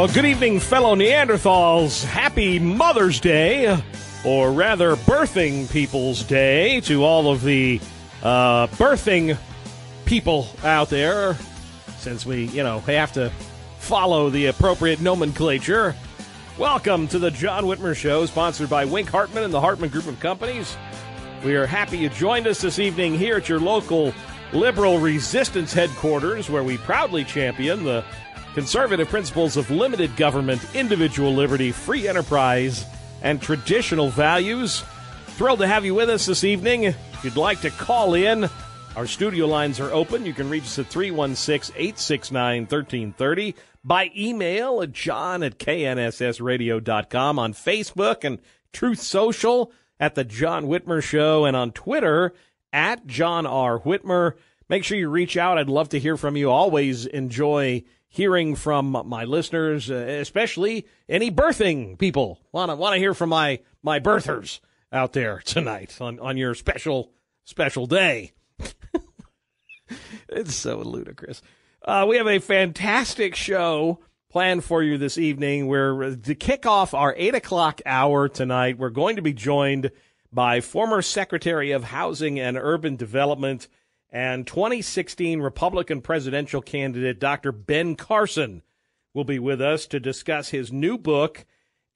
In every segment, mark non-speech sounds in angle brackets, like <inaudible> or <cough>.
Well, good evening, fellow Neanderthals. Happy Mother's Day, or rather, Birthing People's Day, to all of the uh, birthing people out there, since we, you know, have to follow the appropriate nomenclature. Welcome to the John Whitmer Show, sponsored by Wink Hartman and the Hartman Group of Companies. We are happy you joined us this evening here at your local liberal resistance headquarters, where we proudly champion the conservative principles of limited government, individual liberty, free enterprise, and traditional values. Thrilled to have you with us this evening. If you'd like to call in, our studio lines are open. You can reach us at 316 869 1330 by email at john at knssradio.com, on Facebook and Truth Social at The John Whitmer Show, and on Twitter at John R. Whitmer. Make sure you reach out. I'd love to hear from you. Always enjoy hearing from my listeners, uh, especially any birthing people. Want to want to hear from my my birthers out there tonight on on your special special day. <laughs> it's so ludicrous. Uh, we have a fantastic show planned for you this evening. We're uh, to kick off our eight o'clock hour tonight. We're going to be joined by former Secretary of Housing and Urban Development and 2016 Republican presidential candidate Dr. Ben Carson will be with us to discuss his new book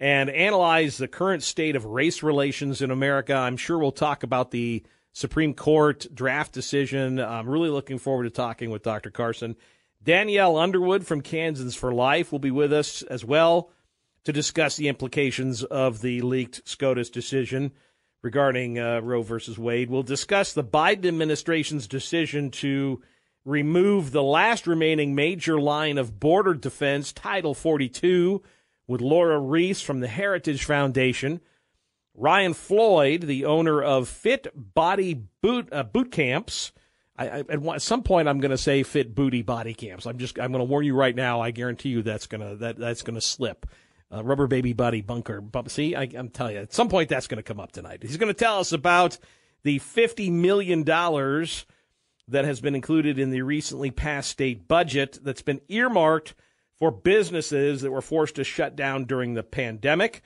and analyze the current state of race relations in America. I'm sure we'll talk about the Supreme Court draft decision. I'm really looking forward to talking with Dr. Carson. Danielle Underwood from Kansans for Life will be with us as well to discuss the implications of the leaked SCOTUS decision regarding uh, Roe versus Wade. We'll discuss the Biden administration's decision to remove the last remaining major line of border defense, Title 42, with Lora Ries from the Heritage Foundation. Ryan Floyd, the owner of Fit Body Boot uh, Boot Camps. I, I, at some point, I'm going to say Fit Booty Body Camps. I'm just I'm going to warn you right now. I guarantee you that's gonna that that's going to slip uh, rubber baby buddy bunker. See, I, am telling you, at some point that's going to come up tonight. He's going to tell us about the $50 million that has been included in the recently passed state budget that's been earmarked for businesses that were forced to shut down during the pandemic.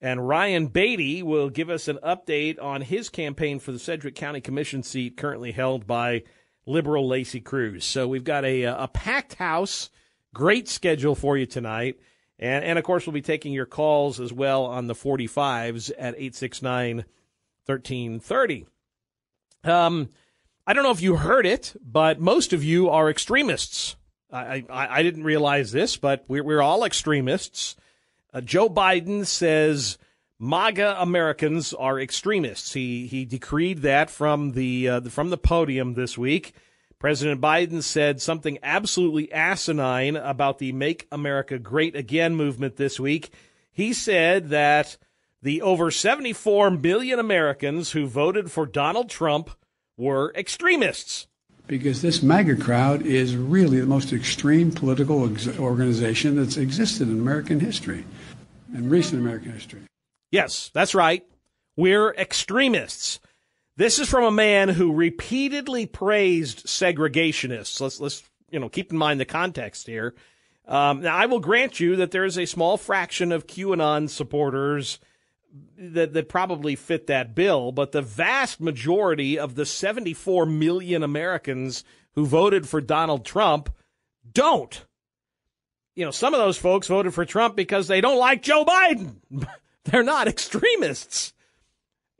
And Ryan Baty will give us an update on his campaign for the Sedgwick County Commission seat currently held by liberal Lacey Cruz. So we've got a, a packed house, great schedule for you tonight. And, and of course, we'll be taking your calls as well on the 45s at 869 1330. Um, I don't know if you heard it, but most of you are extremists. I, I, I didn't realize this, but we're, we're all extremists. Uh, Joe Biden says MAGA Americans are extremists. He he decreed that from the uh, from the podium this week. President Biden said something absolutely asinine about the Make America Great Again movement this week. He said that the over 74 million Americans who voted for Donald Trump were extremists. Because this MAGA crowd is really the most extreme political ex- organization that's existed in American history, in recent American history. Yes, that's right. We're extremists. This is from a man who repeatedly praised segregationists. Let's let's you know keep in mind the context here. Um, now, I will grant you that there is a small fraction of QAnon supporters that that probably fit that bill, but the vast majority of the 74 million Americans who voted for Donald Trump don't. You know, some of those folks voted for Trump because they don't like Joe Biden. <laughs> They're not extremists.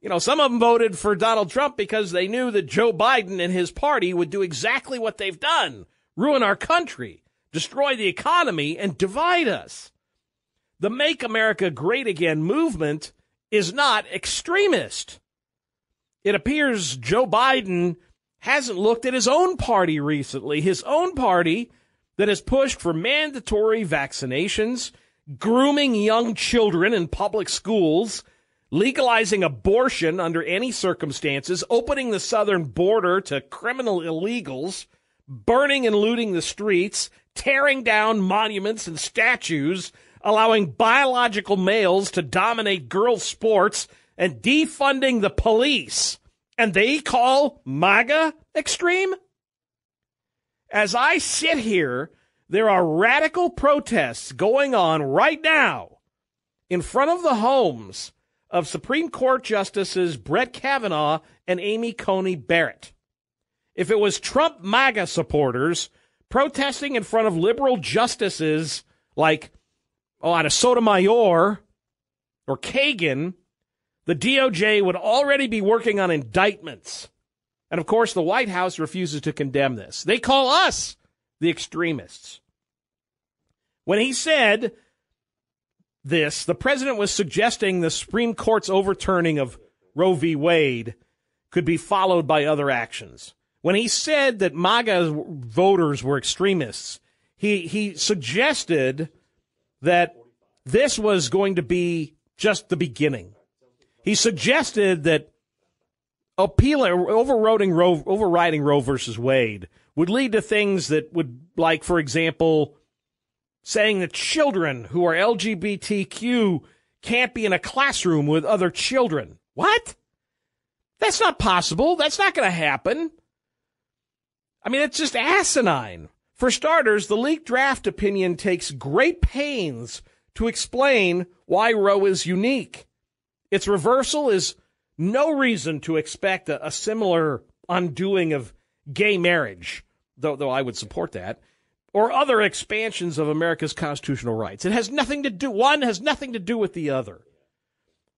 You know, some of them voted for Donald Trump because they knew that Joe Biden and his party would do exactly what they've done ruin our country, destroy the economy, and divide us. The Make America Great Again movement is not extremist. It appears Joe Biden hasn't looked at his own party recently, his own party that has pushed for mandatory vaccinations, grooming young children in public schools legalizing abortion under any circumstances, opening the southern border to criminal illegals, burning and looting the streets, tearing down monuments and statues, allowing biological males to dominate girls' sports, and defunding the police. And they call MAGA extreme? As I sit here, there are radical protests going on right now in front of the homes of Supreme Court Justices Brett Kavanaugh and Amy Coney Barrett. If it was Trump MAGA supporters protesting in front of liberal justices like oh, out of Sotomayor or Kagan, the DOJ would already be working on indictments. And of course, the White House refuses to condemn this. They call us the extremists. When he said this, the president was suggesting the Supreme Court's overturning of Roe v. Wade could be followed by other actions. When he said that MAGA voters were extremists, he, he suggested that this was going to be just the beginning. He suggested that appealing, overriding Roe, overriding Roe versus Wade would lead to things that would, like, for example, saying that children who are LGBTQ can't be in a classroom with other children. What? That's not possible. That's not going to happen. I mean, it's just asinine. For starters, the leaked draft opinion takes great pains to explain why Roe is unique. Its reversal is no reason to expect a, a similar undoing of gay marriage, though, though I would support that or other expansions of America's constitutional rights. It has nothing to do, one has nothing to do with the other.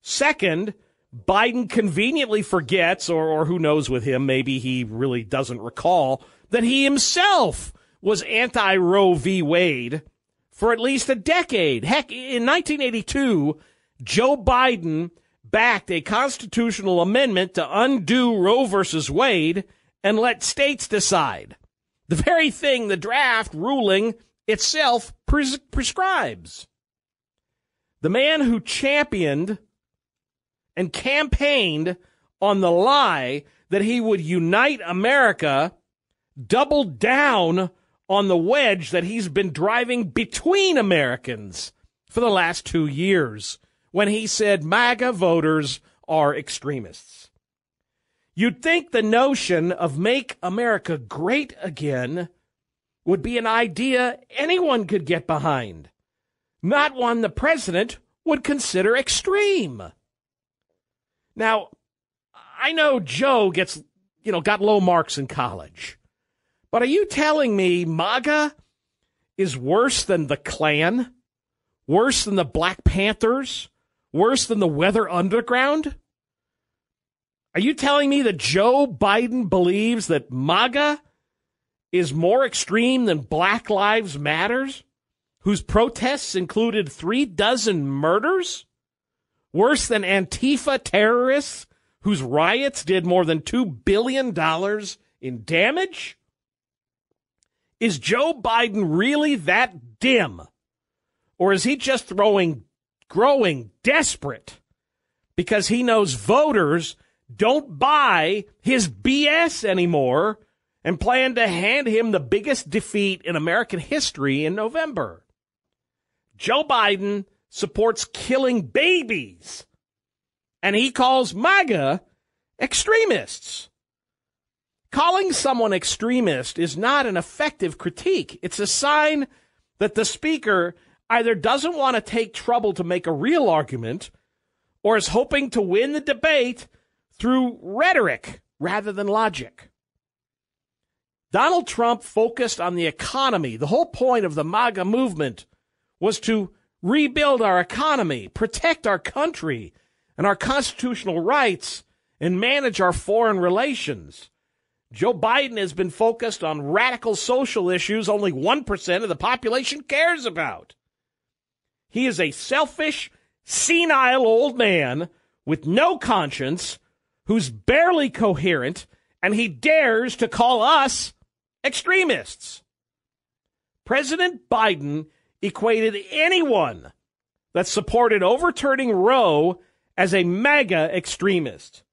Second, Biden conveniently forgets, or, or who knows with him, maybe he really doesn't recall, that he himself was anti Roe v. Wade for at least a decade. Heck, in 1982, Joe Biden backed a constitutional amendment to undo Roe versus Wade and let states decide. The very thing the draft ruling itself pres- prescribes. The man who championed and campaigned on the lie that he would unite America doubled down on the wedge that he's been driving between Americans for the last two years when he said MAGA voters are extremists. You'd think the notion of make America great again would be an idea anyone could get behind, not one the president would consider extreme. Now, I know Joe gets, you know, got low marks in college. But are you telling me MAGA is worse than the Klan? Worse than the Black Panthers? Worse than the Weather Underground? Are you telling me that Joe Biden believes that MAGA is more extreme than Black Lives Matters, whose protests included three dozen murders? Worse than Antifa terrorists, whose riots did more than $2 billion in damage? Is Joe Biden really that dim? Or is he just throwing, growing desperate because he knows voters don't buy his BS anymore and plan to hand him the biggest defeat in American history in November. Joe Biden supports killing babies, and he calls MAGA extremists. Calling someone extremist is not an effective critique. It's a sign that the speaker either doesn't want to take trouble to make a real argument or is hoping to win the debate through rhetoric rather than logic. Donald Trump focused on the economy. The whole point of the MAGA movement was to rebuild our economy, protect our country and our constitutional rights, and manage our foreign relations. Joe Biden has been focused on radical social issues only 1% of the population cares about. He is a selfish, senile old man with no conscience who's barely coherent, and he dares to call us extremists. President Biden equated anyone that supported overturning Roe as a MAGA extremist.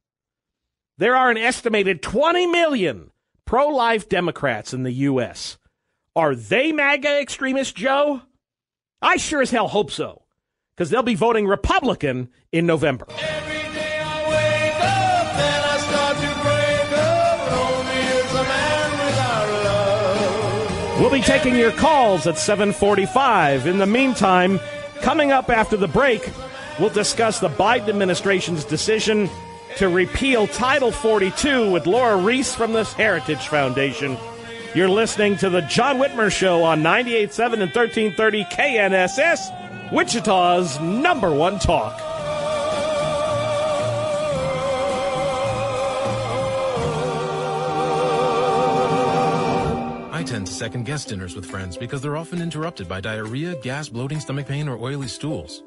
There are an estimated 20 million pro life Democrats in the U.S. Are they MAGA extremists, Joe? I sure as hell hope so, because they'll be voting Republican in November. We'll be taking your calls at 745. In the meantime, coming up after the break, we'll discuss the Biden administration's decision to repeal Title 42 with Lora Ries from the Heritage Foundation. You're listening to the John Whitmer Show on 98.7 and 1330 KNSS, Wichita's number one talk. To second guess dinners with friends because they're often interrupted by diarrhea, gas, bloating, stomach pain, or oily stools.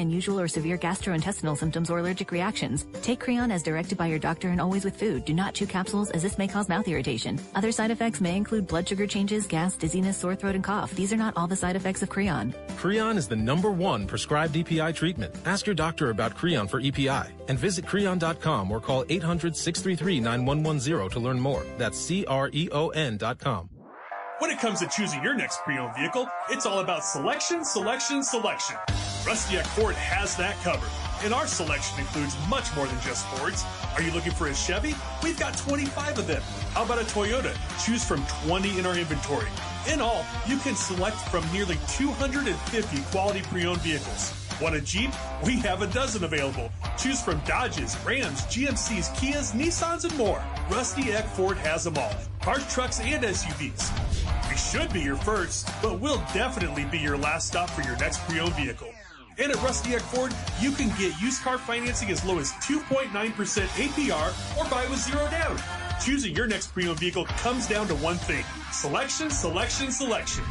unusual or severe gastrointestinal symptoms or allergic reactions. Take Creon as directed by your doctor and always with food. Do not chew capsules as this may cause mouth irritation. Other side effects may include blood sugar changes, gas, dizziness, sore throat, and cough. These are not all the side effects of Creon. Creon is the number one prescribed EPI treatment. Ask your doctor about Creon for EPI and visit Creon.com or call 800-633-9110 to learn more. That's C-R-E-O-N.com. When it comes to choosing your next pre-owned vehicle, it's all about selection, selection, selection. Rusty Eck Ford has that covered. And our selection includes much more than just Fords. Are you looking for a Chevy? We've got 25 of them. How about a Toyota? Choose from 20 in our inventory. In all, you can select from nearly 250 quality pre-owned vehicles. Want a Jeep? We have a dozen available. Choose from Dodges, Rams, GMCs, Kias, Nissans, and more. Rusty Eck Ford has them all. Cars, trucks, and SUVs. We should be your first, but we'll definitely be your last stop for your next pre-owned vehicle. And at Rusty Eck Ford, you can get used car financing as low as 2.9% APR or buy with zero down. Choosing your next pre-owned vehicle comes down to one thing. Selection, selection, selection.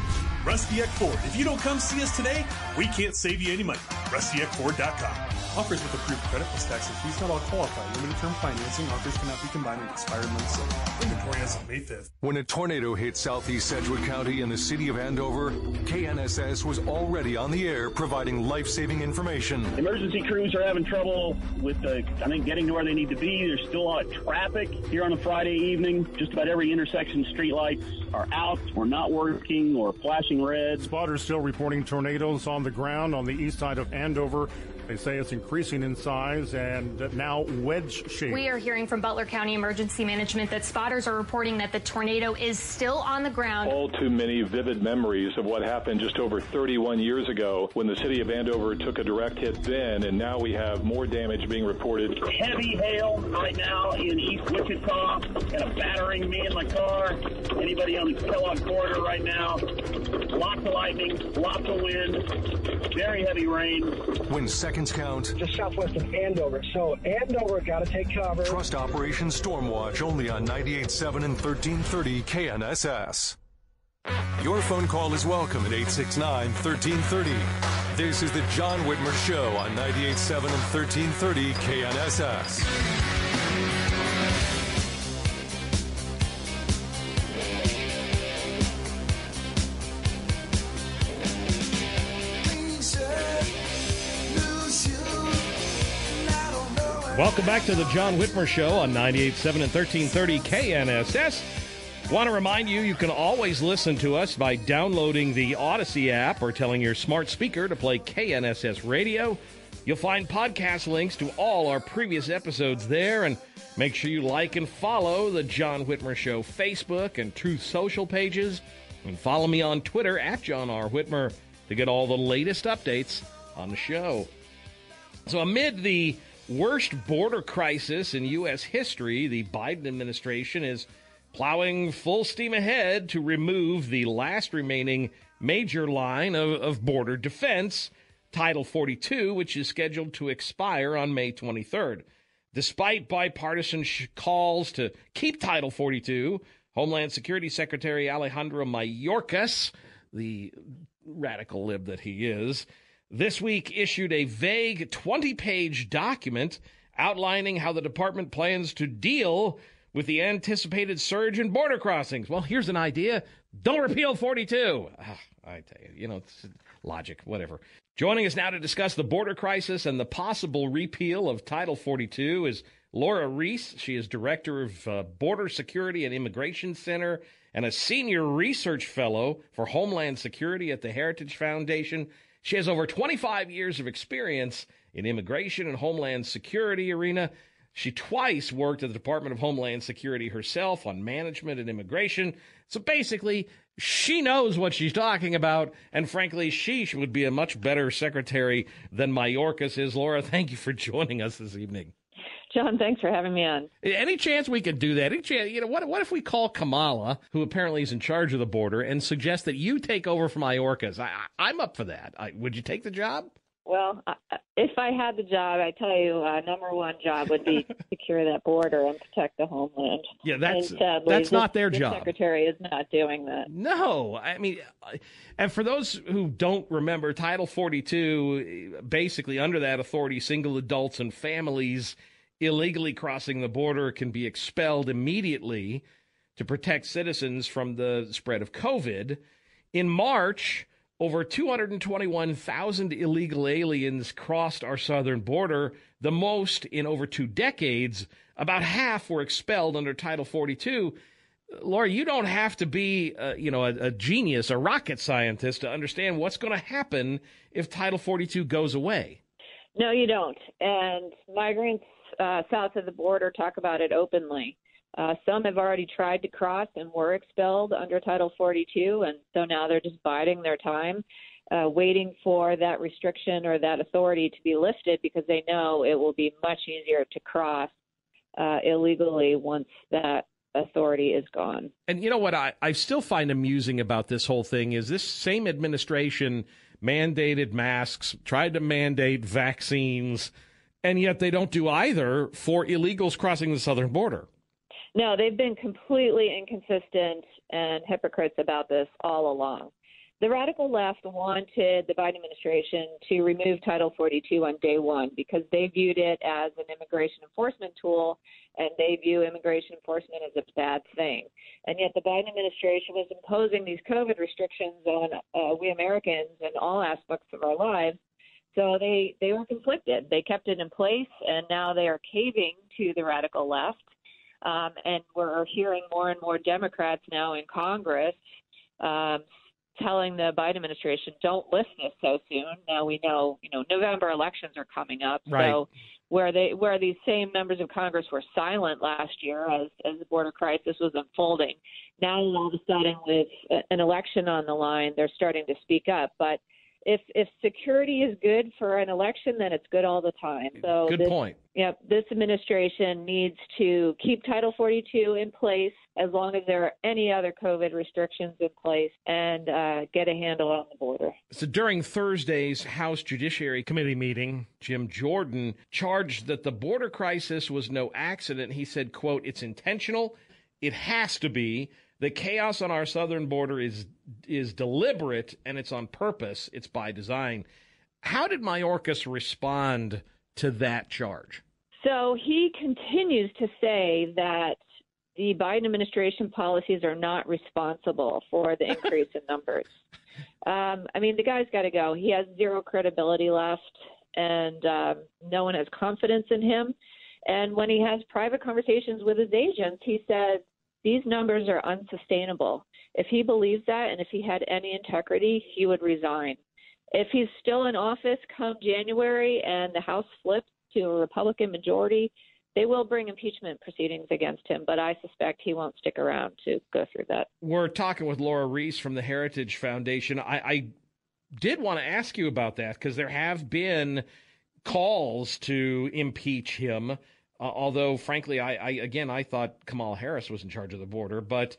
Rusty Eck Ford. If you don't come see us today, we can't save you any money. RustyEckFord.com. Offers with approved credit plus tax and fees not all qualify. Limited term financing offers cannot be combined with expired months. Inventory as of May 5th. When a tornado hit southeast Sedgwick County and the city of Andover, KNSS was already on the air providing life saving information. Emergency crews are having trouble with the, I think, getting to where they need to be. There's still a lot of traffic here on a Friday evening. Just about every intersection streetlights are out or not working or flashing red. Spotters still reporting tornadoes on the ground on the east side of Andover. They say it's increasing in size and now wedge shaped. We are hearing from Butler County Emergency Management that spotters are reporting that the tornado is still on the ground. All too many vivid memories of what happened just over 31 years ago when the city of Andover took a direct hit then, and now we have more damage being reported. Heavy hail right now in East Wichita, kind of battering me in my car. Anybody on the Kellogg corridor right now? Lots of lightning, lots of wind, very heavy rain. When second seconds count. Just southwest of Andover. So Andover got to take cover. Trust Operation Stormwatch only on 98.7 and 1330 KNSS. Your phone call is welcome at 869 1330. This is the John Whitmer Show on 98.7 and 1330 KNSS. Welcome back to the John Whitmer Show on 98.7 and 1330 KNSS. Want to remind you, you can always listen to us by downloading the Odyssey app or telling your smart speaker to play KNSS Radio. You'll find podcast links to all our previous episodes there, and make sure you like and follow the John Whitmer Show Facebook and Truth Social pages, and follow me on Twitter at John R. Whitmer to get all the latest updates on the show. So, amid the worst border crisis in U.S. history, the Biden administration is plowing full steam ahead to remove the last remaining major line of, of border defense, Title 42, which is scheduled to expire on May 23rd. Despite bipartisan sh- calls to keep Title 42, Homeland Security Secretary Alejandro Mayorkas, the radical lib that he is, this week issued a vague 20 page document outlining how the department plans to deal with the anticipated surge in border crossings. Well, here's an idea don't repeal 42. Ah, I tell you, you know, logic, whatever. Joining us now to discuss the border crisis and the possible repeal of Title 42 is Lora Ries. She is director of uh, Border Security and Immigration Center and a senior research fellow for Homeland Security at the Heritage Foundation. She has over 25 years of experience in immigration and homeland security arena. She twice worked at the Department of Homeland Security herself on management and immigration. So basically, she knows what she's talking about, and frankly, she would be a much better secretary than Mayorkas is. Lora, thank you for joining us this evening. John, thanks for having me on. Any chance we could do that? Any chance, you know, what, what if we call Kamala, who apparently is in charge of the border, and suggest that you take over from Mayorkas? I, I, I'm up for that. I, would you take the job? Well, if I had the job, I tell you, uh, number one job would be to secure that border and protect the homeland. Yeah, that's and sadly, that's not this- their job. Secretary is not doing that. No, I mean, uh, and for those who don't remember, Title 42, basically under that authority, single adults and families illegally crossing the border can be expelled immediately to protect citizens from the spread of COVID. In March, over 221,000 illegal aliens crossed our southern border, the most in over two decades. About half were expelled under Title 42. Lora, you don't have to be, uh, you know, a, a genius, a rocket scientist to understand what's going to happen if Title 42 goes away. No, you don't. And migrants uh, south of the border talk about it openly. Uh, some have already tried to cross and were expelled under Title 42, and so now they're just biding their time, uh, waiting for that restriction or that authority to be lifted because they know it will be much easier to cross uh, illegally once that authority is gone. And you know what I, I still find amusing about this whole thing is this same administration mandated masks, tried to mandate vaccines, and yet they don't do either for illegals crossing the southern border. No, they've been completely inconsistent and hypocrites about this all along. The radical left wanted the Biden administration to remove Title 42 on day one because they viewed it as an immigration enforcement tool and they view immigration enforcement as a bad thing. And yet the Biden administration was imposing these COVID restrictions on uh, we Americans in all aspects of our lives. So they, they were conflicted. They kept it in place and now they are caving to the radical left. Um, and we're hearing more and more Democrats now in Congress um, telling the Biden administration, "Don't list this so soon." Now we know, you know, November elections are coming up, Right. so where they where these same members of Congress were silent last year as as the border crisis was unfolding, now all of a sudden with an election on the line, they're starting to speak up, but. If if security is good for an election, then it's good all the time. So Good this, point. Yep, this administration needs to keep Title 42 in place as long as there are any other COVID restrictions in place and uh, get a handle on the border. So during Thursday's House Judiciary Committee meeting, Jim Jordan charged that the border crisis was no accident. He said, quote, it's intentional. It has to be. The chaos on our southern border is is deliberate and it's on purpose. It's by design. How did Mayorkas respond to that charge? So he continues to say that the Biden administration policies are not responsible for the increase in numbers. <laughs> Um, I mean, the guy's got to go. He has zero credibility left, and um, no one has confidence in him. And when he has private conversations with his agents, he says these numbers are unsustainable. If he believes that and if he had any integrity, he would resign. If he's still in office come January and the House flips to a Republican majority, they will bring impeachment proceedings against him, but I suspect he won't stick around to go through that. We're talking with Lora Ries from the Heritage Foundation. I, I did want to ask you about that because there have been calls to impeach him. Uh, although, frankly, I, I again I thought Kamala Harris was in charge of the border, but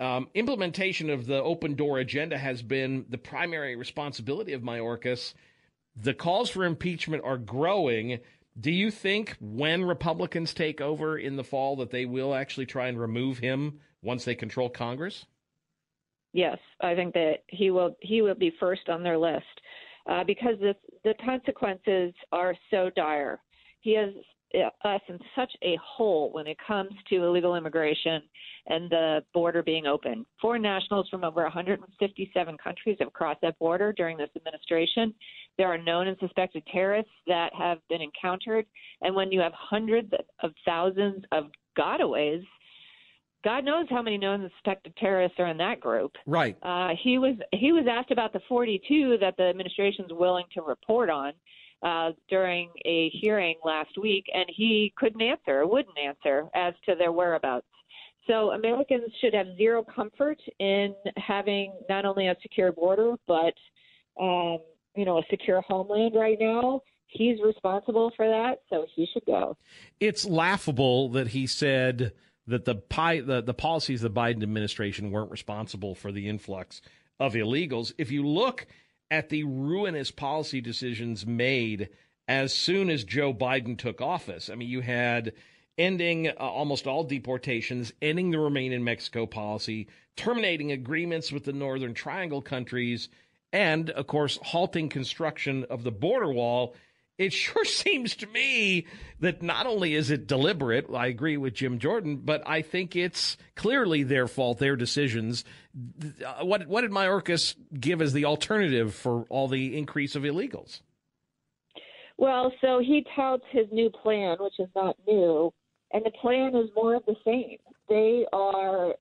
um, implementation of the open door agenda has been the primary responsibility of Mayorkas. The calls for impeachment are growing. Do you think when Republicans take over in the fall that they will actually try and remove him once they control Congress? Yes, I think that he will he will be first on their list uh, because the the consequences are so dire. He has us in such a hole when it comes to illegal immigration and the border being open. Foreign nationals from over 157 countries have crossed that border during this administration. There are known and suspected terrorists that have been encountered. And when you have hundreds of thousands of gotaways, God knows how many known and suspected terrorists are in that group. Right. Uh, he was he was asked about the 42 that the administration's willing to report on uh, during a hearing last week, and he couldn't answer, wouldn't answer as to their whereabouts. So Americans should have zero comfort in having not only a secure border, but um, you know a secure homeland right now. He's responsible for that, so he should go. It's laughable that he said that the, pi- the the policies of the Biden administration weren't responsible for the influx of illegals. If you look at the ruinous policy decisions made as soon as Joe Biden took office, I mean, you had ending uh, almost all deportations, ending the Remain in Mexico policy, terminating agreements with the Northern Triangle countries, and, of course, halting construction of the border wall. It sure <laughs> seems to me that not only is it deliberate, I agree with Jim Jordan, but I think it's clearly their fault, their decisions. Uh, What, what did Mayorkas give as the alternative for all the increase of illegals? Well, so he touts his new plan, which is not new, and the plan is more of the same. They are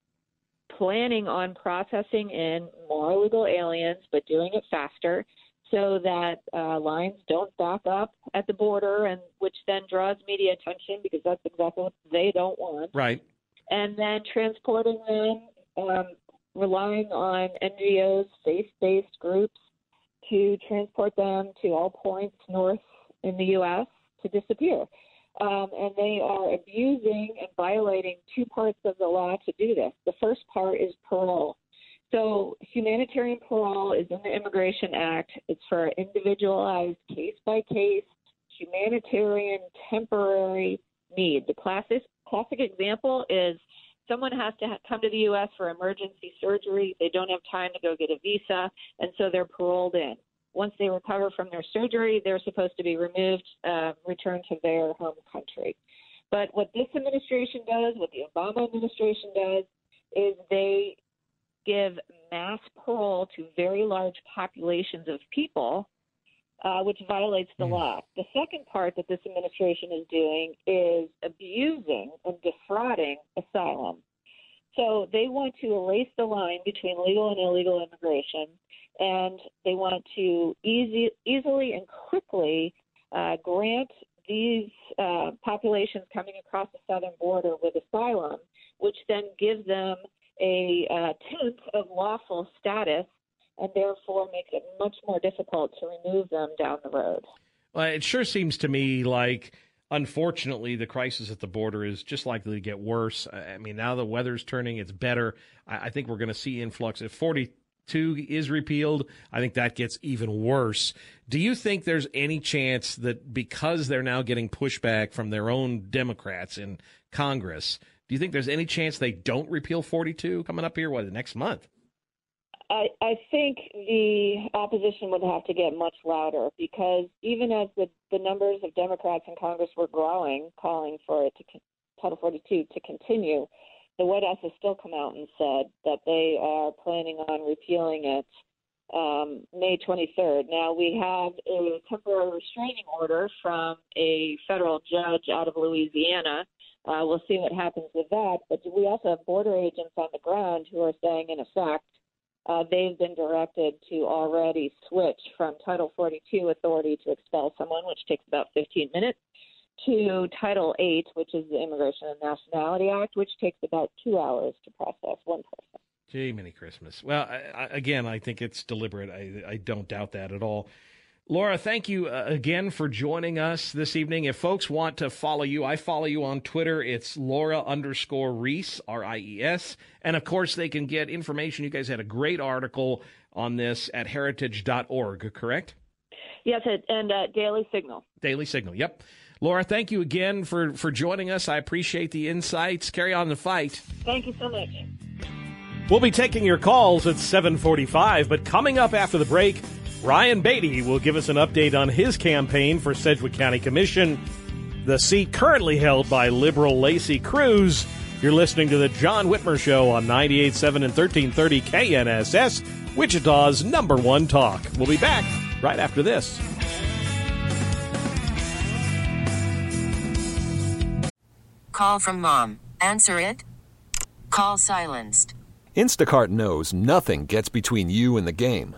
planning on processing in more illegal aliens, but doing it faster so that uh, lines don't back up at the border, and which then draws media attention because that's exactly what they don't want. Right. And then transporting them, um, relying on NGOs, faith-based groups to transport them to all points north in the U.S. to disappear. Um, and they are abusing and violating two parts of the law to do this. The first part is parole. So, humanitarian parole is in the Immigration Act. It's for individualized, case by case, humanitarian, temporary need. The classic, classic example is someone has to ha- come to the U.S. for emergency surgery. They don't have time to go get a visa, and so they're paroled in. Once they recover from their surgery, they're supposed to be removed, uh, returned to their home country. But what this administration does, what the Obama administration does, is they give mass parole to very large populations of people, uh, which violates the law. The second part that this administration is doing is abusing and defrauding asylum. So they want to erase the line between legal and illegal immigration, and they want to easy, easily and quickly uh, grant these uh, populations coming across the southern border with asylum, which then gives them a uh, tenth of lawful status and therefore makes it much more difficult to remove them down the road. Well, it sure seems to me like, unfortunately, the crisis at the border is just likely to get worse. I mean, now the weather's turning, it's better. I, I think we're going to see influx. If 42 is repealed, I think that gets even worse. Do you think there's any chance that because they're now getting pushback from their own Democrats in Congress, do you think there's any chance they don't repeal 42 coming up here, what, the next month? I, I think the opposition would have to get much louder because even as the, the numbers of Democrats in Congress were growing, calling for it to Title 42 to continue, the White House has still come out and said that they are planning on repealing it um, May 23rd. Now, we have a temporary restraining order from a federal judge out of Louisiana. Uh, we'll see what happens with that. But we also have border agents on the ground who are saying, in effect, uh, they've been directed to already switch from Title 42 authority to expel someone, which takes about 15 minutes, to Title 8, which is the Immigration and Nationality Act, which takes about two hours to process one person. Gee, mini Christmas. Well, I, I, again, I think it's deliberate. I, I don't doubt that at all. Lora, thank you uh, again for joining us this evening. If folks want to follow you, I follow you on Twitter. It's Lora underscore Ries, R I E S. And of course, they can get information. You guys had a great article on this at heritage.org, correct? Yes, and uh, Daily Signal. Daily Signal, yep. Lora, thank you again for, for joining us. I appreciate the insights. Carry on the fight. Thank you so much. We'll be taking your calls at 745, but coming up after the break, Ryan Baty will give us an update on his campaign for Sedgwick County Commission, the seat currently held by liberal Lacey Cruz. You're listening to the John Whitmer Show on 98.7 and 1330 KNSS, Wichita's number one talk. We'll be back right after this. Call from mom. Answer it. Call silenced. Instacart knows nothing gets between you and the game.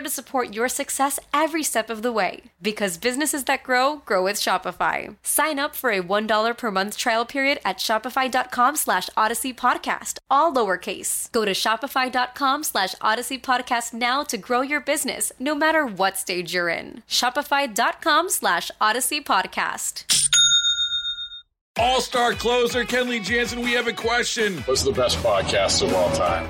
to support your success every step of the way. Because businesses that grow, grow with Shopify. Sign up for a $1 per month trial period at shopify.com slash odyssey podcast, all lowercase. Go to shopify.com slash odyssey podcast now to grow your business, no matter what stage you're in. Shopify.com slash odyssey podcast. All star closer Kenley Jansen, we have a question. What's the best podcast of all time?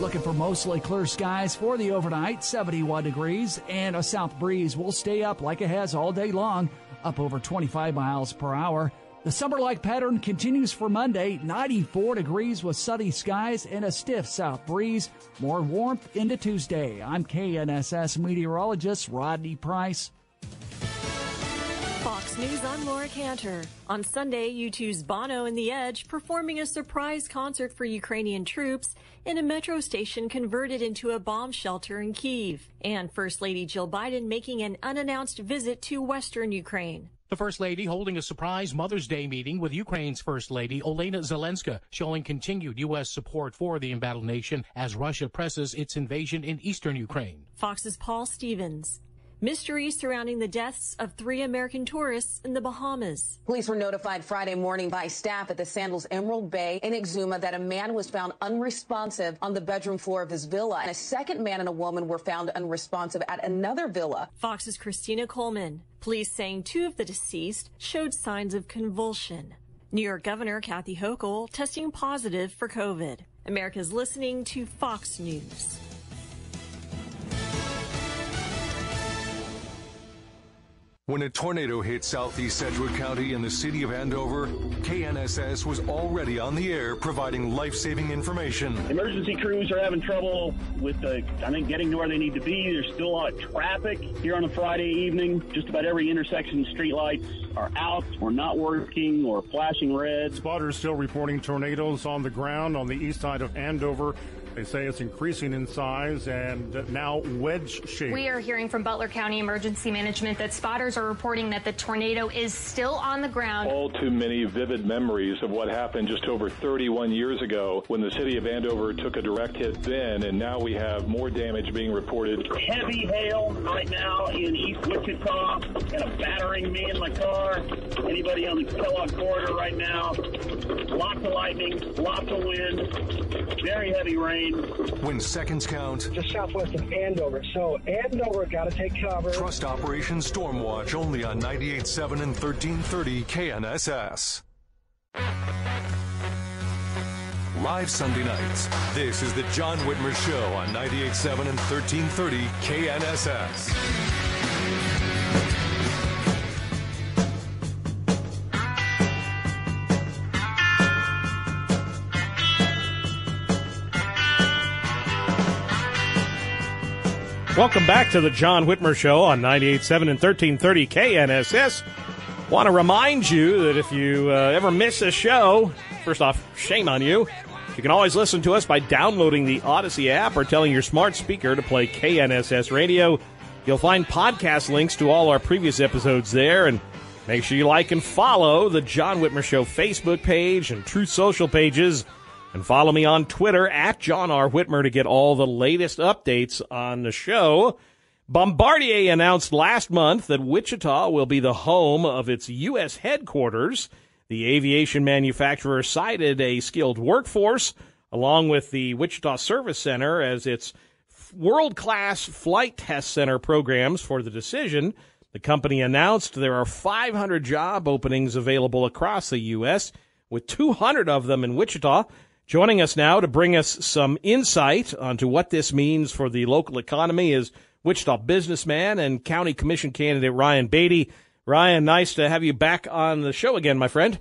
Looking for mostly clear skies for the overnight, 71 degrees, and a south breeze will stay up like it has all day long, up over 25 miles per hour. The summer like pattern continues for Monday 94 degrees with sunny skies and a stiff south breeze. More warmth into Tuesday. I'm KNSS meteorologist Rodney Price. Fox News, I'm Laura Cantor. On Sunday, U2's Bono and The Edge performing a surprise concert for Ukrainian troops in a metro station converted into a bomb shelter in Kiev. And First Lady Jill Biden making an unannounced visit to Western Ukraine. The First Lady holding a surprise Mother's Day meeting with Ukraine's First Lady, Olena Zelenska, showing continued U.S. support for the embattled nation as Russia presses its invasion in eastern Ukraine. Fox's Paul Stevens. Mystery surrounding the deaths of three American tourists in the Bahamas. Police were notified Friday morning by staff at the Sandals Emerald Bay in Exuma that a man was found unresponsive on the bedroom floor of his villa, and a second man and a woman were found unresponsive at another villa. Fox's Christina Coleman. Police saying two of the deceased showed signs of convulsion. New York Governor Kathy Hochul testing positive for COVID. America's listening to Fox News. When a tornado hit southeast Sedgwick County and the city of Andover, KNSS was already on the air providing life saving information. Emergency crews are having trouble with, the, I think, getting to where they need to be. There's still a lot of traffic here on a Friday evening. Just about every intersection streetlights are out or not working or flashing red. Spotters still reporting tornadoes on the ground on the east side of Andover. They say it's increasing in size and now wedge shaped. We are hearing from Butler County Emergency Management that spotters are reporting that the tornado is still on the ground. All too many vivid memories of what happened just over 31 years ago when the city of Andover took a direct hit then, and now we have more damage being reported. Heavy hail right now in East Wichita, and a battering me in my car. Anybody on the Kellogg corridor right now? Lots of lightning, lots of wind, very heavy rain. When seconds count, Just southwest of Andover. So Andover got to take cover. trust Operation Stormwatch only on 98.7 and 1330 KNSS. Live Sunday nights. This is the John Whitmer Show on 98.7 and 1330 KNSS. Welcome back to the John Whitmer Show on 98.7 and 1330 KNSS. Want to remind you that if you uh, ever miss a show, first off, shame on you. You can always listen to us by downloading the Odyssey app or telling your smart speaker to play KNSS Radio. You'll find podcast links to all our previous episodes there, and make sure you like and follow the John Whitmer Show Facebook page and Truth Social pages. And follow me on Twitter at John R. Whitmer to get all the latest updates on the show. Bombardier announced last month that Wichita will be the home of its U.S. headquarters. The aviation manufacturer cited a skilled workforce along with the Wichita Service Center as its world class flight test center programs for the decision. The company announced there are 500 job openings available across the U.S., with 200 of them in Wichita. Joining us now to bring us some insight onto what this means for the local economy is Wichita businessman and county commission candidate Ryan Baty. Ryan, nice to have you back on the show again, my friend.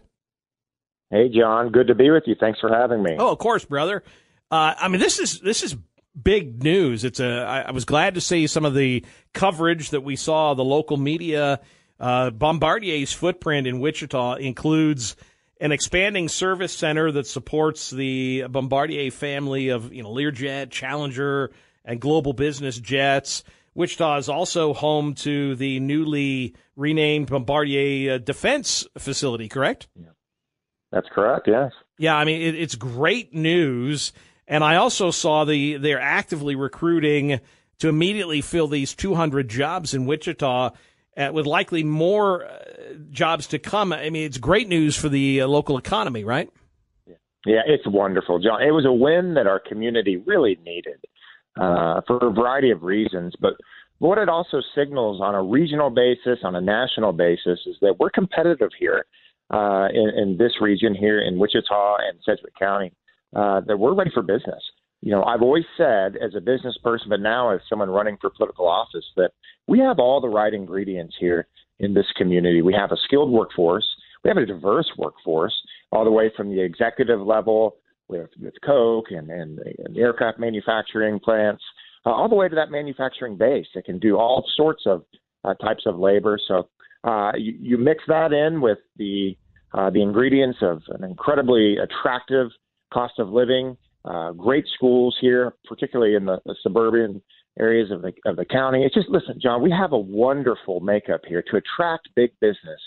Hey, John. Good to be with you. Thanks for having me. Oh, of course, brother. Uh, I mean, this is this is big news. It's a. I, I was glad to see some of the coverage that we saw. The local media, uh, Bombardier's footprint in Wichita includes an expanding service center that supports the Bombardier family of you know Learjet, Challenger, and Global Business jets. Wichita is also home to the newly renamed Bombardier uh, Defense Facility. Correct? Yeah. That's correct. Yes. Yeah, I mean it, it's great news, and I also saw the they're actively recruiting to immediately fill these 200 jobs in Wichita, uh, with likely more uh, jobs to come. I mean, it's great news for the uh, local economy, right? Yeah, it's wonderful, John. It was a win that our community really needed uh, for a variety of reasons. But what it also signals on a regional basis, on a national basis, is that we're competitive here uh, in, in this region here in Wichita and Sedgwick County. Uh, that we're ready for business. You know, I've always said as a business person, but now as someone running for political office, that we have all the right ingredients here in this community. We have a skilled workforce. we have a diverse workforce all the way from the executive level with with Koch and and, and aircraft manufacturing plants, uh, all the way to that manufacturing base that can do all sorts of uh, types of labor. So uh, you, you mix that in with the uh, the ingredients of an incredibly attractive cost of living, uh, great schools here, particularly in the, the suburban areas of the of the county. It's just listen, John, we have a wonderful makeup here to attract big business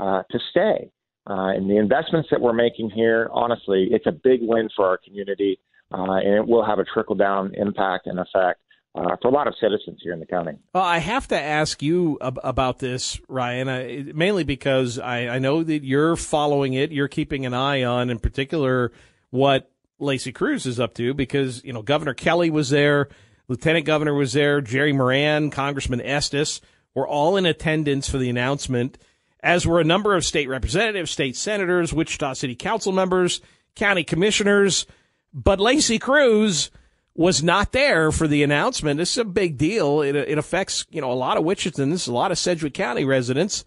uh, to stay. Uh, and the investments that we're making here, honestly, it's a big win for our community, uh, and it will have a trickle down impact and effect uh, for a lot of citizens here in the county. Well, I have to ask you ab- about this, Ryan, mainly because I, I know that you're following it. You're keeping an eye on, in particular, what Lacey Cruz is up to, because you know Governor Kelly was there, Lieutenant Governor was there, Jerry Moran, Congressman Estes were all in attendance for the announcement as were a number of state representatives, state senators, Wichita City Council members, county commissioners. But Lacey Cruz was not there for the announcement. This is a big deal. It, it affects, you know, a lot of Wichitans, a lot of Sedgwick County residents.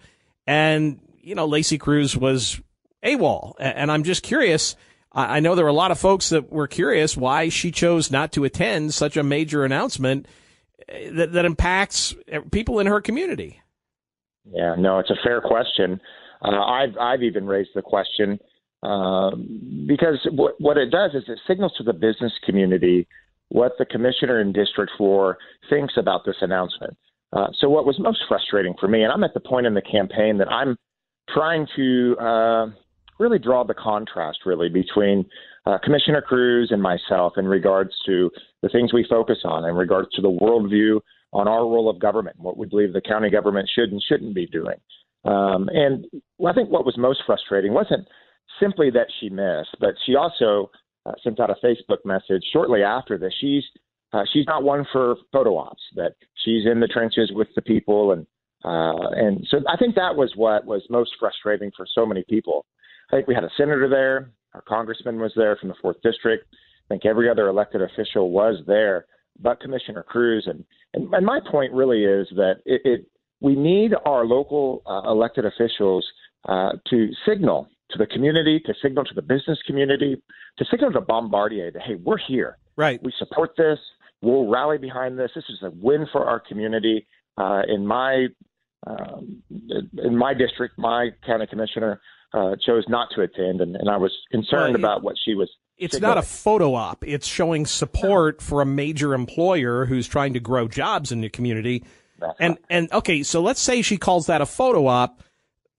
And, you know, Lacey Cruz was AWOL. And I'm just curious. I know there were a lot of folks that were curious why she chose not to attend such a major announcement eh, that, that impacts people in her community. Yeah, no, it's a fair question. Uh, I've I've even raised the question um, because what what it does is it signals to the business community what the commissioner in District Four thinks about this announcement. Uh, so what was most frustrating for me, and I'm at the point in the campaign that I'm trying to uh, really draw the contrast really between uh, Commissioner Cruz and myself in regards to the things we focus on, in regards to the worldview on our role of government, what we believe the county government should and shouldn't be doing. Um, and I think what was most frustrating wasn't simply that she missed, but she also uh, sent out a Facebook message shortly after this. she's uh, she's not one for photo ops, that she's in the trenches with the people, and uh, and so I think that was what was most frustrating for so many people. I think we had a senator there, our congressman was there from the fourth district. I think every other elected official was there, but Commissioner Cruz. And, and, and my point really is that it, it we need our local uh, elected officials uh, to signal to the community, to signal to the business community, to signal to Bombardier that, hey, we're here. Right. We support this. We'll rally behind this. This is a win for our community. Uh, in my um, in my district, my county commissioner uh, chose not to attend, and, and I was concerned well, about what she was it's not a photo op. It's showing support for a major employer who's trying to grow jobs in the community. and and okay, so let's say she calls that a photo op.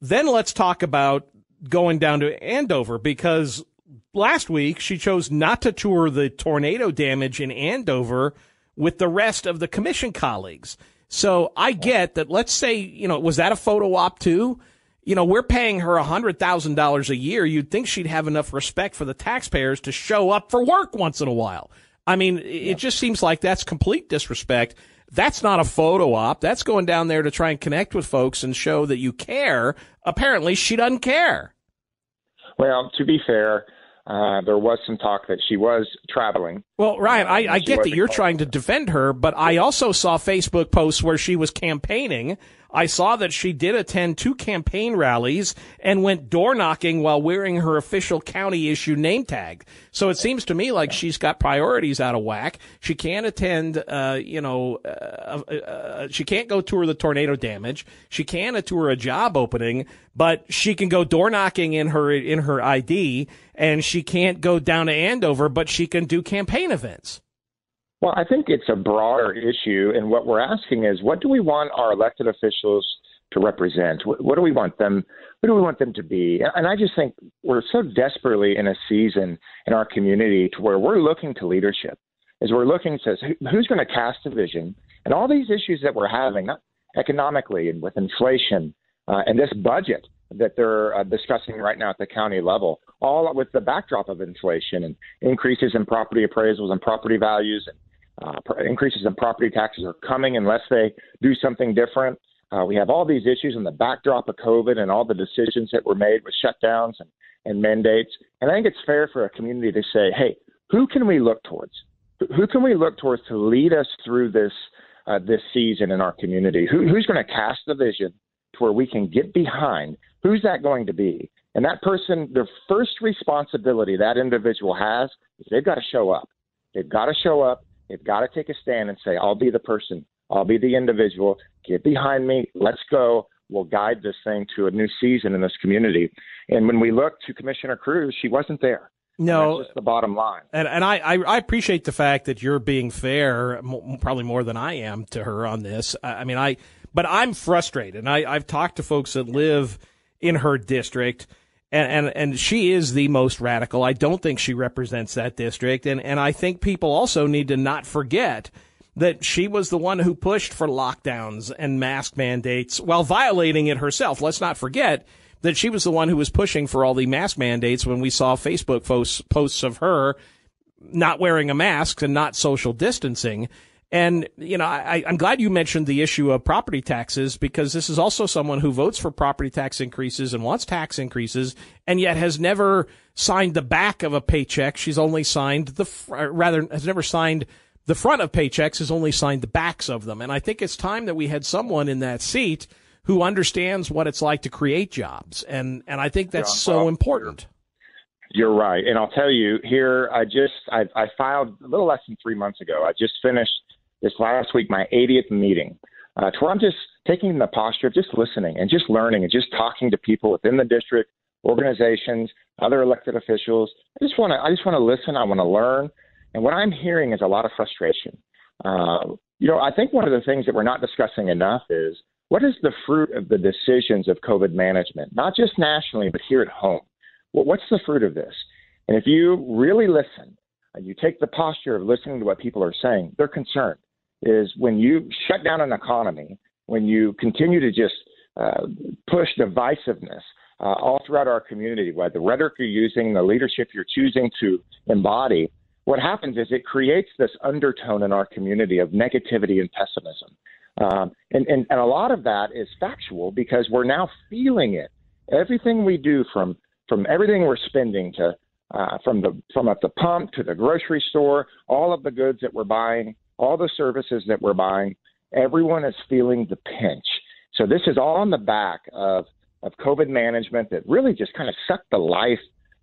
Then let's talk about going down to Andover because last week she chose not to tour the tornado damage in Andover with the rest of the commission colleagues. So I get that. Let's say you know was that a photo op too? You know, we're paying her $100,000 a year. You'd think she'd have enough respect for the taxpayers to show up for work once in a while. I mean, it just seems like that's complete disrespect. That's not a photo op. That's going down there to try and connect with folks and show that you care. Apparently, she doesn't care. Well, to be fair, uh, there was some talk that she was traveling. Well, Ryan, I, I get that you're trying to defend her, but I also saw Facebook posts where she was campaigning I saw that she did attend two campaign rallies and went door knocking while wearing her official county issue name tag. So it seems to me like she's got priorities out of whack. She can't attend, uh, you know, uh, uh, uh she can't go tour the tornado damage. She can tour a job opening, but she can go door knocking in her in her ID, and she can't go down to Andover, but she can do campaign events. Well, I think it's a broader issue, and what we're asking is, what do we want our elected officials to represent? What, what do we want them? What do we want them to be? And I just think we're so desperately in a season in our community to where we're looking to leadership, as we're looking to who's going to cast a vision, and all these issues that we're having economically and with inflation uh, and this budget that they're uh, discussing right now at the county level, all with the backdrop of inflation and increases in property appraisals and property values and uh, increases in property taxes are coming unless they do something different. Uh, we have all these issues in the backdrop of COVID and all the decisions that were made with shutdowns and, and mandates. And I think it's fair for a community to say, hey, who can we look towards? Who can we look towards to lead us through this uh, this season in our community? Who, who's going to cast the vision to where we can get behind who's that going to be. And that person, the first responsibility that individual has is they've got to show up. They've got to show up. They've got to take a stand and say, I'll be the person. I'll be the individual. Get behind me. Let's go. We'll guide this thing to a new season in this community. And when we look to Commissioner Cruz, she wasn't there. No, that's the bottom line. And and I, I, appreciate the fact that you're being fair, probably more than I am to her on this. I, I mean, I but I'm frustrated. And I I've talked to folks that live in her district. And, and and she is the most radical. I don't think she represents that district, and and I think people also need to not forget that she was the one who pushed for lockdowns and mask mandates while violating it herself. Let's not forget that she was the one who was pushing for all the mask mandates when we saw Facebook posts, posts of her not wearing a mask and not social distancing. And, you know, I, I'm glad you mentioned the issue of property taxes because this is also someone who votes for property tax increases and wants tax increases and yet has never signed the back of a paycheck. She's only signed the, uh, rather, has never signed the front of paychecks, has only signed the backs of them. And I think it's time that we had someone in that seat who understands what it's like to create jobs. And, and I think that's so well, important. You're right. And I'll tell you here, I just, I, I filed a little less than three months ago. I just finished this last week, my 80th meeting, uh, to where I'm just taking the posture of just listening and just learning and just talking to people within the district, organizations, other elected officials. I just want to, I just want to listen. I want to learn. And what I'm hearing is a lot of frustration. Uh, you know, I think one of the things that we're not discussing enough is what is the fruit of the decisions of COVID management, not just nationally, but here at home? Well, what's the fruit of this? And if you really listen, and you take the posture of listening to what people are saying, they're concerned. Is when you shut down an economy, when you continue to just uh, push divisiveness uh, all throughout our community, whether the rhetoric you're using, the leadership you're choosing to embody, what happens is it creates this undertone in our community of negativity and pessimism. Um, and, and, and a lot of that is factual because we're now feeling it. Everything we do from from everything we're spending to uh, from the from at the pump to the grocery store, all of the goods that we're buying, all the services that we're buying, everyone is feeling the pinch. So this is all on the back of of COVID management that really just kind of sucked the life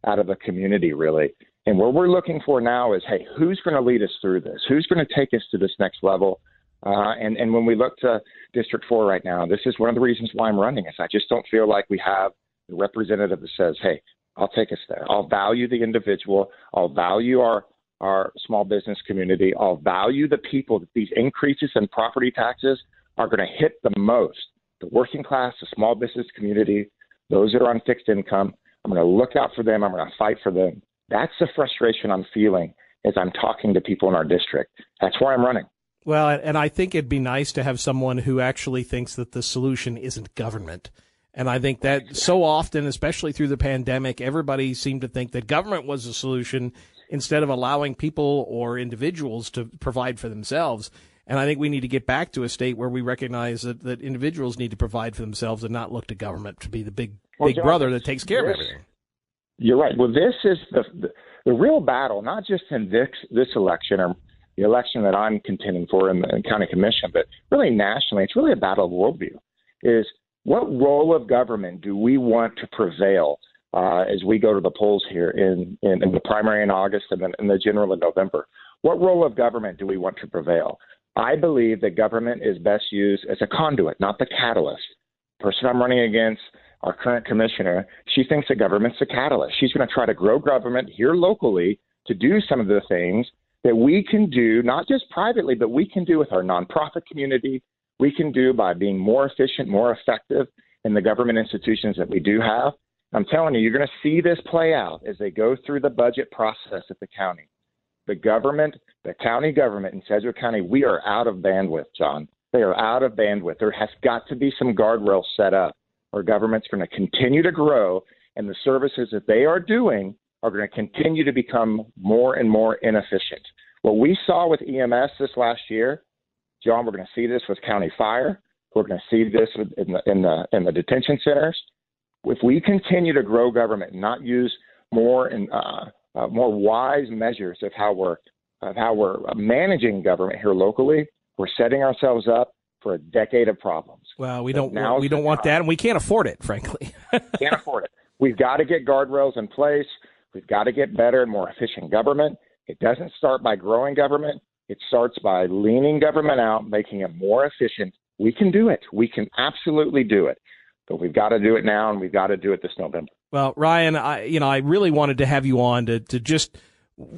out of the community, really. And what we're looking for now is, hey, who's going to lead us through this? Who's going to take us to this next level? Uh, and, and when we look to District 4 right now, this is one of the reasons why I'm running is I just don't feel like we have a representative that says, hey, I'll take us there. I'll value the individual. I'll value our, our small business community. I'll value the people that these increases in property taxes are going to hit the most. The working class, the small business community, those that are on fixed income. I'm going to look out for them. I'm going to fight for them. That's the frustration I'm feeling as I'm talking to people in our district. That's why I'm running. Well, and I think it'd be nice to have someone who actually thinks that the solution isn't government. And I think that so often, especially through the pandemic, everybody seemed to think that government was the solution instead of allowing people or individuals to provide for themselves. And I think we need to get back to a state where we recognize that, that individuals need to provide for themselves and not look to government to be the big well, big John, brother that takes care this, of everything. You're right. Well, this is the, the the real battle, not just in this this election or the election that I'm contending for in the county commission, but really nationally, it's really a battle of worldview. Is what role of government do we want to prevail uh, as we go to the polls here in, in, in the primary in August and then in the general in November? What role of government do we want to prevail? I believe that government is best used as a conduit, not the catalyst. The person I'm running against, our current commissioner, she thinks that government's a catalyst. She's going to try to grow government here locally to do some of the things that we can do, not just privately, but we can do with our nonprofit community. We can do by being more efficient, more effective in the government institutions that we do have. I'm telling you, you're going to see this play out as they go through the budget process at the county. The government, the county government in Sedgwick County, we are out of bandwidth, John. They are out of bandwidth. There has got to be some guardrails set up where government's going to continue to grow and the services that they are doing are going to continue to become more and more inefficient. What we saw with EMS this last year, John, we're going to see this with county fire. We're going to see this in the, in the, in the detention centers. If we continue to grow government and not use more and uh, uh, more wise measures of how we're of how we're managing government here locally, we're setting ourselves up for a decade of problems. Well, we don't now's we don't want that, and we can't afford it, frankly. Can't afford it. We've got to get guardrails in place. We've got to get better and more efficient government. It doesn't start by growing government. It starts by leaning government out, making it more efficient. We can do it. We can absolutely do it. But we've got to do it now, and we've got to do it this November. Well, Ryan, I you know I really wanted to have you on to to just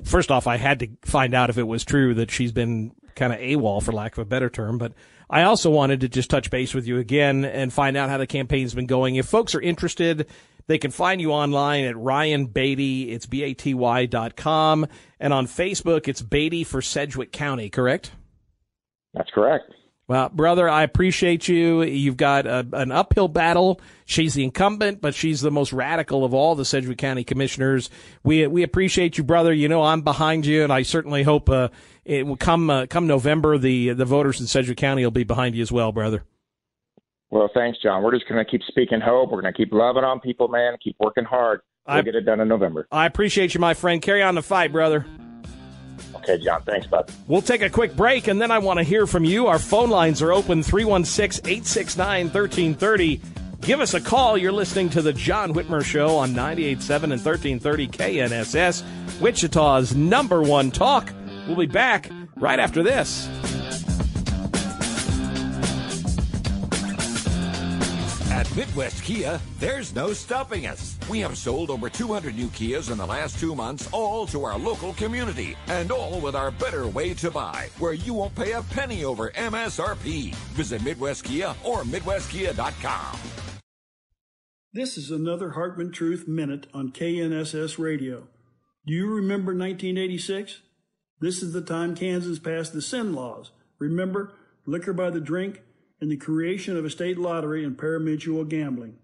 first off I had to find out if it was true that she's been kind of AWOL for lack of a better term, but I also wanted to just touch base with you again and find out how the campaign's been going. If folks are interested, they can find you online at Ryan Baty. It's B A T Y dot com, and on Facebook it's Baty for Sedgwick County. Correct? That's correct. Well, brother, I appreciate you. You've got a, an uphill battle. She's the incumbent, but she's the most radical of all the Sedgwick County commissioners. We we appreciate you, brother. You know I'm behind you, and I certainly hope uh, it will come uh, come November. The the voters in Sedgwick County will be behind you as well, brother. Well, thanks, John. We're just going to keep speaking hope. We're going to keep loving on people, man. Keep working hard. We'll I- get it done in November. I appreciate you, my friend. Carry on the fight, brother. Okay, John. Thanks, bud. We'll take a quick break, and then I want to hear from you. Our phone lines are open 316 869 1330. Give us a call. You're listening to The John Whitmer Show on 98.7 and 1330 KNSS, Wichita's number one talk. We'll be back right after this. Midwest Kia, there's no stopping us. We have sold over 200 new Kias in the last two months, all to our local community, and all with our better way to buy, where you won't pay a penny over MSRP. Visit Midwest Kia or MidwestKia.com. This is another Hartman Truth Minute on KNSS Radio. Do you remember 1986? This is the time Kansas passed the sin laws. Remember, liquor by the drink and the creation of a state lottery and parimutuel gambling.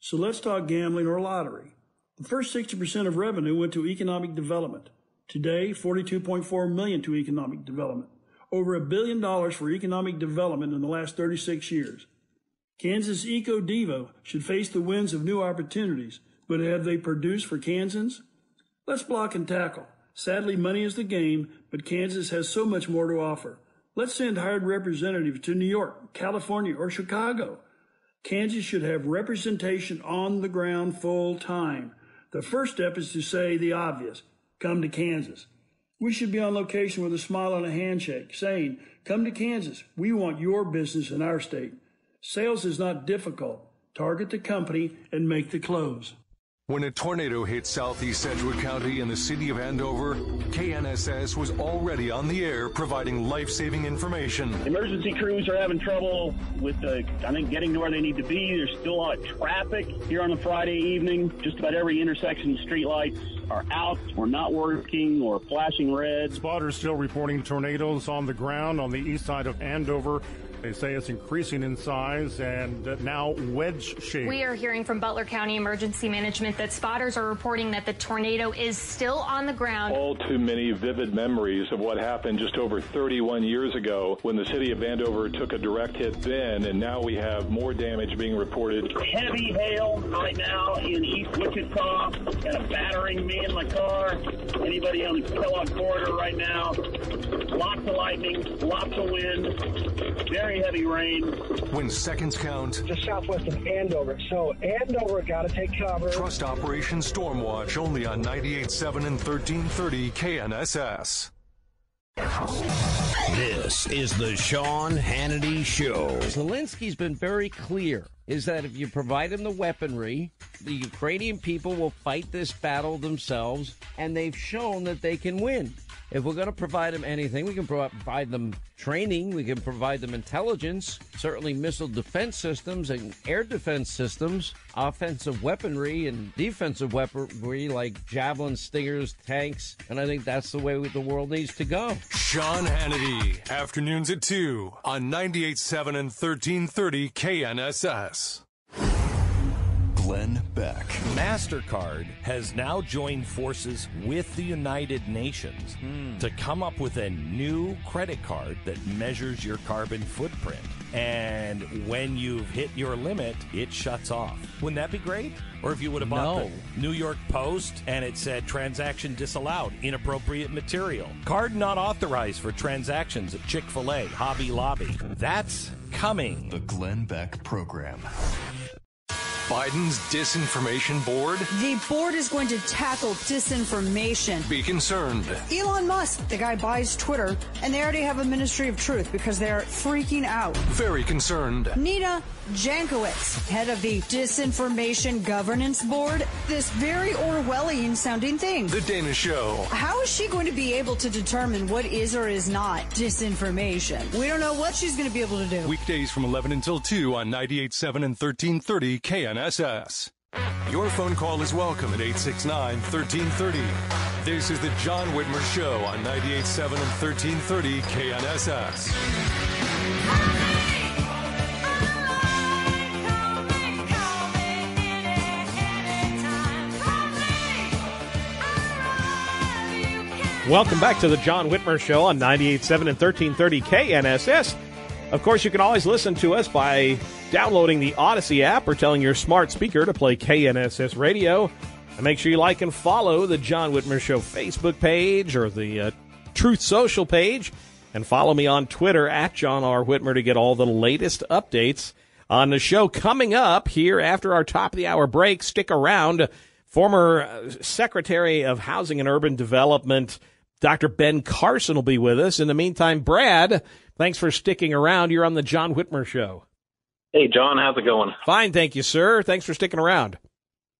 So let's talk gambling or lottery. The first 60% of revenue went to economic development. Today, 42.4 million to economic development. Over a billion dollars for economic development in the last 36 years. Kansas Eco Devo should face the winds of new opportunities, but have they produced for Kansans? Let's block and tackle. Sadly, money is the game, but Kansas has so much more to offer. Let's send hired representatives to New York, California, or Chicago. Kansas should have representation on the ground full time. The first step is to say the obvious come to Kansas. We should be on location with a smile and a handshake, saying, Come to Kansas. We want your business in our state. Sales is not difficult. Target the company and make the close. When a tornado hit southeast Sedgwick County and the city of Andover, KNSS was already on the air providing life saving information. Emergency crews are having trouble with, uh, I think, getting to where they need to be. There's still a lot of traffic here on a Friday evening. Just about every intersection streetlights are out or not working or flashing red. Spotters still reporting tornadoes on the ground on the east side of Andover. They say it's increasing in size and now wedge shaped. We are hearing from Butler County Emergency Management that spotters are reporting that the tornado is still on the ground. All too many vivid memories of what happened just over 31 years ago when the city of Andover took a direct hit then, and now we have more damage being reported. Heavy hail right now in East Wichita and a battering me in my car. Anybody on the Kellogg corridor right now? Lots of lightning, lots of wind, very heavy rain. When seconds count, Just southwest of Andover. So Andover got to take cover. trust Operation Stormwatch only on 98.7 and 1330 KNSS. This is the Sean Hannity Show. Zelensky's been very clear is that if you provide him the weaponry, the Ukrainian people will fight this battle themselves, and they've shown that they can win. If we're going to provide them anything, we can provide them training, we can provide them intelligence, certainly missile defense systems and air defense systems, offensive weaponry and defensive weaponry like javelin, stingers, tanks, and I think that's the way the world needs to go. Sean Hannity, afternoons at 2 on 98.7 and 1330 KNSS. Glenn Beck. MasterCard has now joined forces with the United Nations hmm. to come up with a new credit card that measures your carbon footprint. And when you've hit your limit, it shuts off. Wouldn't that be great? Or if you would have bought No. the New York Post and it said transaction disallowed, inappropriate material. Card not authorized for transactions at Chick fil A, Hobby Lobby. That's coming. The Glenn Beck Program. Biden's disinformation board? The board is going to tackle disinformation. Be concerned. Elon Musk, the guy buys Twitter, and they already have a Ministry of Truth because they're freaking out. Very concerned. Nina Jankowicz, head of the Disinformation Governance Board, this very Orwellian sounding thing. The Dana Show. How is she going to be able to determine what is or is not disinformation? We don't know what she's going to be able to do. Weekdays from 11 until 2 on 98.7 and 1330 KNSS. Your phone call is welcome at 869 1330. This is the John Whitmer Show on 98.7 and 1330 KNSS. Welcome back to the John Whitmer Show on 98.7 and 1330 KNSS. Of course, you can always listen to us by downloading the Odyssey app or telling your smart speaker to play KNSS Radio. And make sure you like and follow the John Whitmer Show Facebook page or the uh, Truth Social page. And follow me on Twitter at John R. Whitmer to get all the latest updates on the show. Coming up here after our top of the hour break, stick around. Former uh, Secretary of Housing and Urban Development, Dr. Ben Carson will be with us. In the meantime, Brad, thanks for sticking around. You're on the John Whitmer Show. Hey, John, how's it going? Fine, thank you, sir. Thanks for sticking around.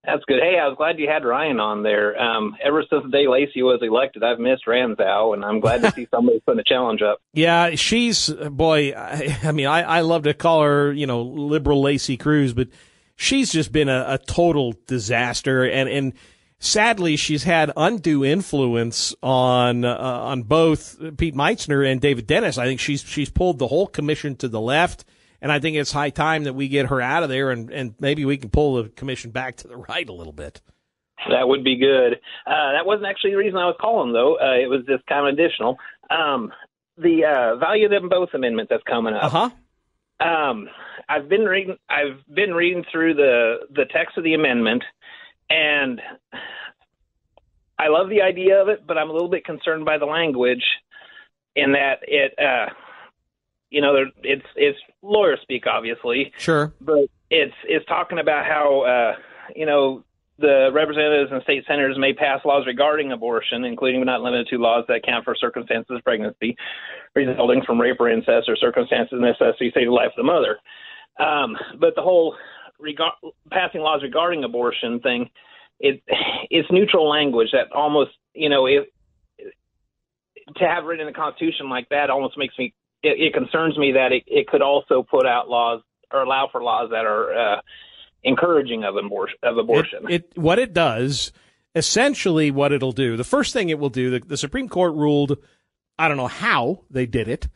That's good. Hey, I was glad you had Ryan on there. Um, ever since the day Lacey was elected, I've missed Ramsau, and I'm glad to see <laughs> somebody putting a challenge up. Yeah, she's boy. I, I mean, I, I love to call her, you know, liberal Lacey Cruz, but she's just been a, a total disaster, and and sadly, she's had undue influence on uh, on both Pete Meitzner and David Dennis. I think she's she's pulled the whole commission to the left. And I think it's high time that we get her out of there and, and maybe we can pull the commission back to the right a little bit. That would be good. Uh, that wasn't actually the reason I was calling, though. Uh, it was just kind of additional. Um, the uh, value of them both amendment that's coming up. Uh huh. Um, I've been reading. I've been reading through the the text of the amendment, and I love the idea of it, but I'm a little bit concerned by the language, in that it, uh, you know, there, it's it's lawyer speak, obviously, Sure. but it's it's talking about how uh, you know the representatives and state senators may pass laws regarding abortion, including but not limited to laws that account for circumstances of pregnancy resulting from rape or incest or circumstances say the life of the mother. Um, but the whole regard, passing laws regarding abortion thing, it it's neutral language that almost you know if to have written in the Constitution like that almost makes me it, it concerns me that it, it could also put out laws or allow for laws that are uh, encouraging of abortion. Of abortion. It, it what it does essentially what it'll do. The first thing it will do. The, the Supreme Court ruled. I don't know how they did it,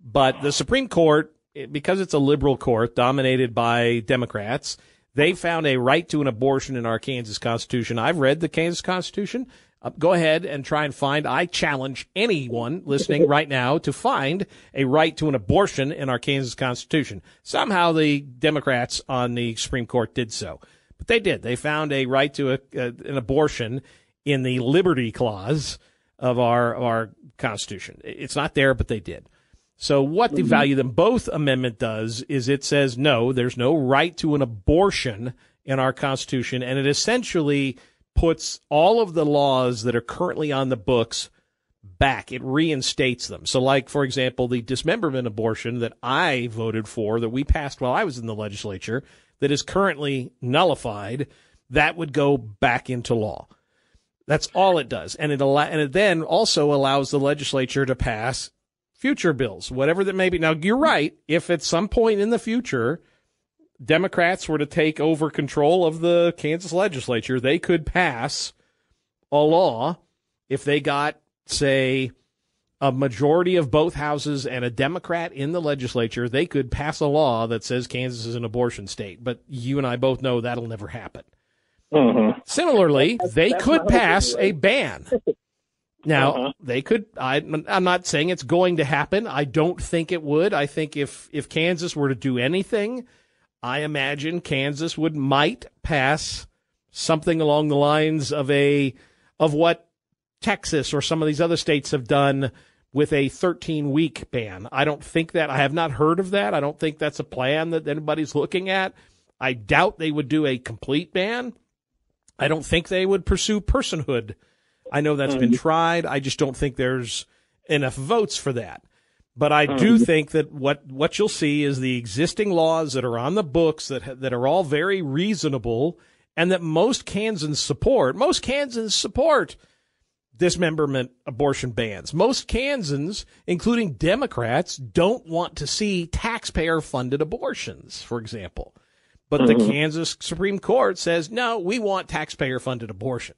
but the Supreme Court, because it's a liberal court dominated by Democrats, they found a right to an abortion in our Kansas Constitution. I've read the Kansas Constitution. Uh, go ahead and try and find. I challenge anyone listening right now to find a right to an abortion in our Kansas Constitution. Somehow the Democrats on the Supreme Court did so, but they did. They found a right to a, a, an abortion in the Liberty Clause of our of our Constitution. It's not there, but they did. So what the mm-hmm. value them both amendment does is it says no, there's no right to an abortion in our Constitution, and it essentially puts all of the laws that are currently on the books back. It reinstates them. So, like for example, the dismemberment abortion that I voted for, that we passed while I was in the legislature, that is currently nullified, that would go back into law. That's all it does, and it allow, and it then also allows the legislature to pass future bills, whatever that may be. Now, you're right. If at some point in the future Democrats were to take over control of the Kansas legislature, they could pass a law if they got, say, a majority of both houses and a Democrat in the legislature, they could pass a law that says Kansas is an abortion state. But you and I both know that'll never happen. Mm-hmm. Similarly, That's- they that's could pass opinion, a ban. <laughs> Now, Uh-huh. they could. I, I'm not saying it's going to happen. I don't think it would. I think if if Kansas were to do anything, I imagine Kansas would might pass something along the lines of a of what Texas or some of these other states have done with a 13 week ban. I don't think that I have not heard of that. I don't think that's a plan that anybody's looking at. I doubt they would do a complete ban. I don't think they would pursue personhood. I know that's been tried. I just don't think there's enough votes for that. But I do Mhm. think that what what you'll see is the existing laws that are on the books that that are all very reasonable and that most Kansans support. Most Kansans support dismemberment abortion bans. Most Kansans, including Democrats, don't want to see taxpayer funded abortions, for example. But the Kansas Supreme Court says, no, we want taxpayer funded abortion.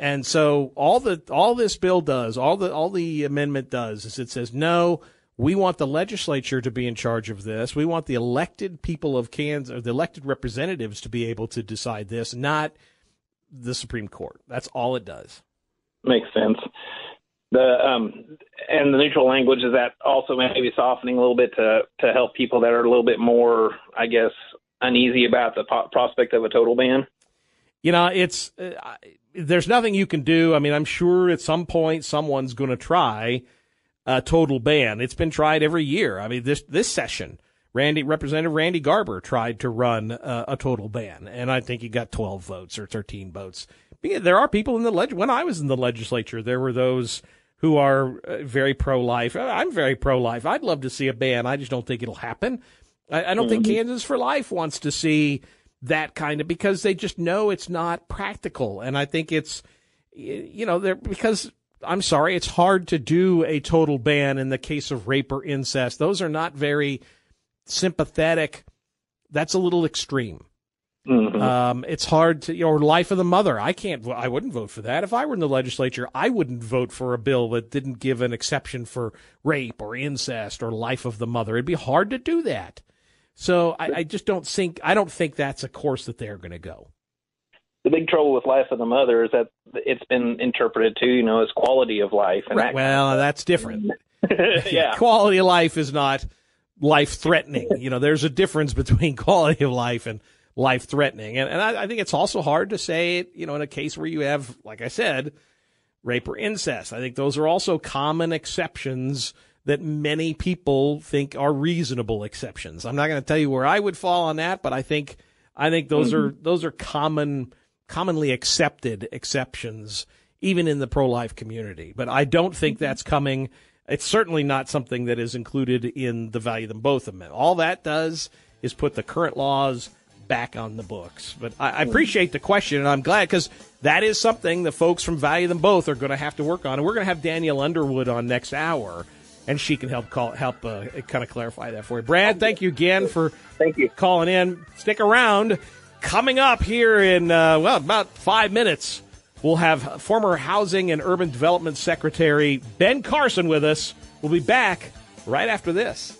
And so all the all this bill does, all the all the amendment does is it says no, we want the legislature to be in charge of this. We want the elected people of Kansas the elected representatives to be able to decide this, not the Supreme Court. That's all it does. Makes sense. The um and the neutral language is that also maybe softening a little bit to to help people that are a little bit more, I guess, uneasy about the po- prospect of a total ban. You know, it's uh, there's nothing you can do. I mean, I'm sure at some point someone's going to try a total ban. It's been tried every year. I mean, this this session, Randy Representative Randy Garber tried to run uh, a total ban, and I think he got 12 votes or 13 votes. But yeah, There are people in the leg. When I was in the legislature, there were those who are uh, very pro-life. Uh, I'm very pro-life. I'd love to see a ban. I just don't think it'll happen. I, I don't think Mhm. Kansans for Life wants to see that kind of because they just know it's not practical. And I think it's, you know, they're because I'm sorry, it's hard to do a total ban in the case of rape or incest. Those are not very sympathetic. That's a little extreme. Um, it's hard to, or life of the mother. I can't, I wouldn't vote for that. If I were in the legislature, I wouldn't vote for a bill that didn't give an exception for rape or incest or life of the mother. It'd be hard to do that. So I, I just don't think, I don't think that's a course that they're going to go. The big trouble with life of the mother is that it's been interpreted too, you know, as quality of life. And that, Well, that's different. <laughs> yeah. <laughs> Quality of life is not life threatening. <laughs> you know, there's a difference between quality of life and life threatening. And, and I, I think it's also hard to say it, you know, in a case where you have, like I said, rape or incest. I think those are also common exceptions that many people think are reasonable exceptions. I'm not going to tell you where I would fall on that, but I think I think those are mm-hmm. those are common commonly accepted exceptions even in the pro-life community. But I don't think mm-hmm. that's coming it's certainly not something that is included in the value them both amendment. All that does is put the current laws back on the books. But I, I appreciate the question, and I'm glad because that is something the folks from Value Them Both are going to have to work on. And we're going to have Danielle Underwood on next hour, and she can help call help uh, kind of clarify that for you. Brad, thank you again for thank you calling in. Stick around. Coming up here in uh, well about five minutes, we'll have former Housing and Urban Development Secretary Ben Carson with us. We'll be back right after this.